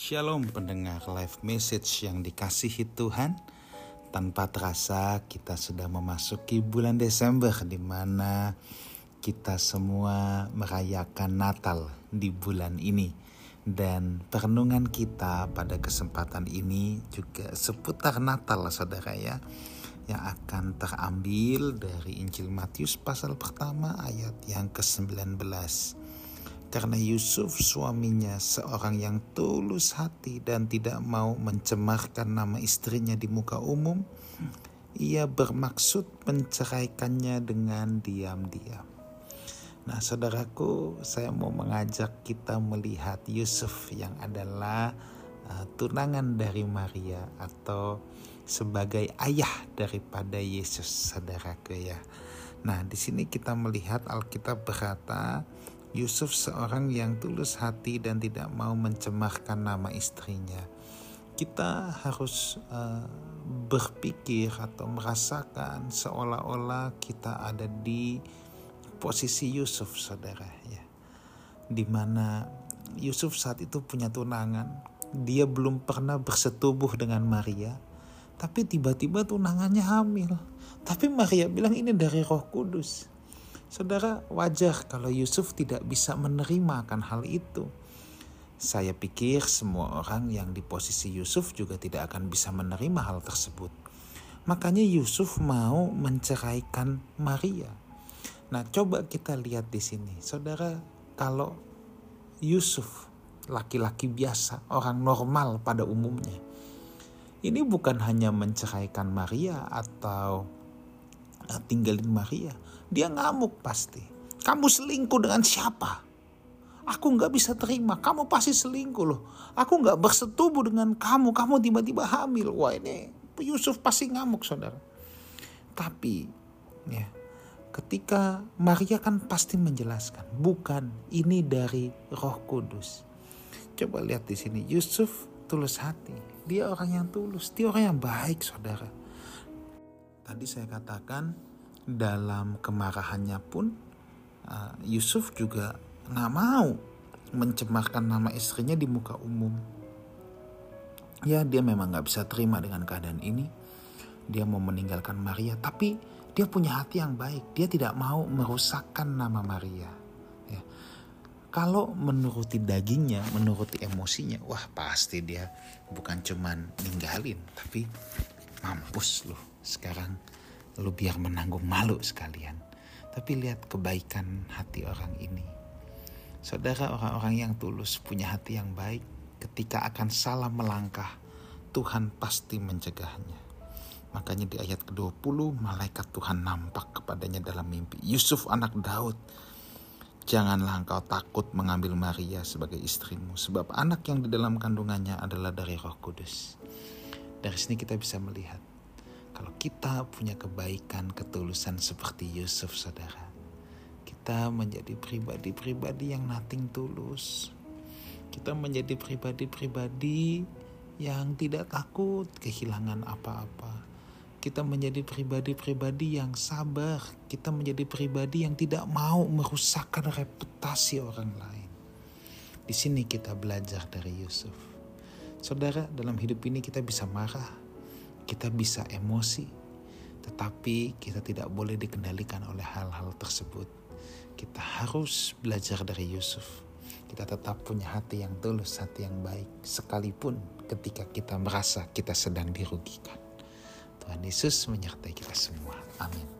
Shalom pendengar live message yang dikasihi Tuhan. Tanpa terasa kita sudah memasuki bulan Desember di mana kita semua merayakan Natal di bulan ini. Dan perenungan kita pada kesempatan ini juga seputar Natal saudara ya. Yang akan terambil dari Injil Matius pasal pertama ayat yang ke-19 karena Yusuf suaminya seorang yang tulus hati dan tidak mau mencemarkan nama istrinya di muka umum, ia bermaksud menceraikannya dengan diam-diam. Nah, saudaraku, saya mau mengajak kita melihat Yusuf yang adalah uh, tunangan dari Maria atau sebagai ayah daripada Yesus, saudaraku ya. Nah, di sini kita melihat Alkitab berkata Yusuf seorang yang tulus hati dan tidak mau mencemarkan nama istrinya. Kita harus uh, berpikir atau merasakan seolah-olah kita ada di posisi Yusuf, saudara ya. Di mana Yusuf saat itu punya tunangan, dia belum pernah bersetubuh dengan Maria, tapi tiba-tiba tunangannya hamil. Tapi Maria bilang ini dari Roh Kudus. Saudara, wajar kalau Yusuf tidak bisa menerima akan hal itu. Saya pikir semua orang yang di posisi Yusuf juga tidak akan bisa menerima hal tersebut. Makanya Yusuf mau menceraikan Maria. Nah, coba kita lihat di sini. Saudara, kalau Yusuf laki-laki biasa, orang normal pada umumnya. Ini bukan hanya menceraikan Maria atau tinggalin Maria, dia ngamuk pasti. Kamu selingkuh dengan siapa? Aku nggak bisa terima. Kamu pasti selingkuh loh. Aku nggak bersetubuh dengan kamu. Kamu tiba-tiba hamil. Wah ini Yusuf pasti ngamuk saudara. Tapi ya ketika Maria kan pasti menjelaskan bukan ini dari Roh Kudus. Coba lihat di sini Yusuf tulus hati. Dia orang yang tulus, dia orang yang baik saudara tadi saya katakan dalam kemarahannya pun uh, Yusuf juga nggak mau mencemarkan nama istrinya di muka umum. Ya dia memang nggak bisa terima dengan keadaan ini. Dia mau meninggalkan Maria, tapi dia punya hati yang baik. Dia tidak mau merusakkan nama Maria. Ya. Kalau menuruti dagingnya, menuruti emosinya, wah pasti dia bukan cuman ninggalin, tapi mampus loh sekarang lu biar menanggung malu sekalian. Tapi lihat kebaikan hati orang ini. Saudara orang-orang yang tulus punya hati yang baik ketika akan salah melangkah, Tuhan pasti mencegahnya. Makanya di ayat ke-20 malaikat Tuhan nampak kepadanya dalam mimpi. Yusuf anak Daud, janganlah engkau takut mengambil Maria sebagai istrimu. Sebab anak yang di dalam kandungannya adalah dari roh kudus. Dari sini kita bisa melihat kalau kita punya kebaikan, ketulusan seperti Yusuf, saudara, kita menjadi pribadi-pribadi yang nating tulus. Kita menjadi pribadi-pribadi yang tidak takut kehilangan apa-apa. Kita menjadi pribadi-pribadi yang sabar. Kita menjadi pribadi yang tidak mau merusakkan reputasi orang lain. Di sini kita belajar dari Yusuf. Saudara, dalam hidup ini kita bisa marah, kita bisa emosi, tetapi kita tidak boleh dikendalikan oleh hal-hal tersebut. Kita harus belajar dari Yusuf. Kita tetap punya hati yang tulus, hati yang baik, sekalipun ketika kita merasa kita sedang dirugikan. Tuhan Yesus menyertai kita semua. Amin.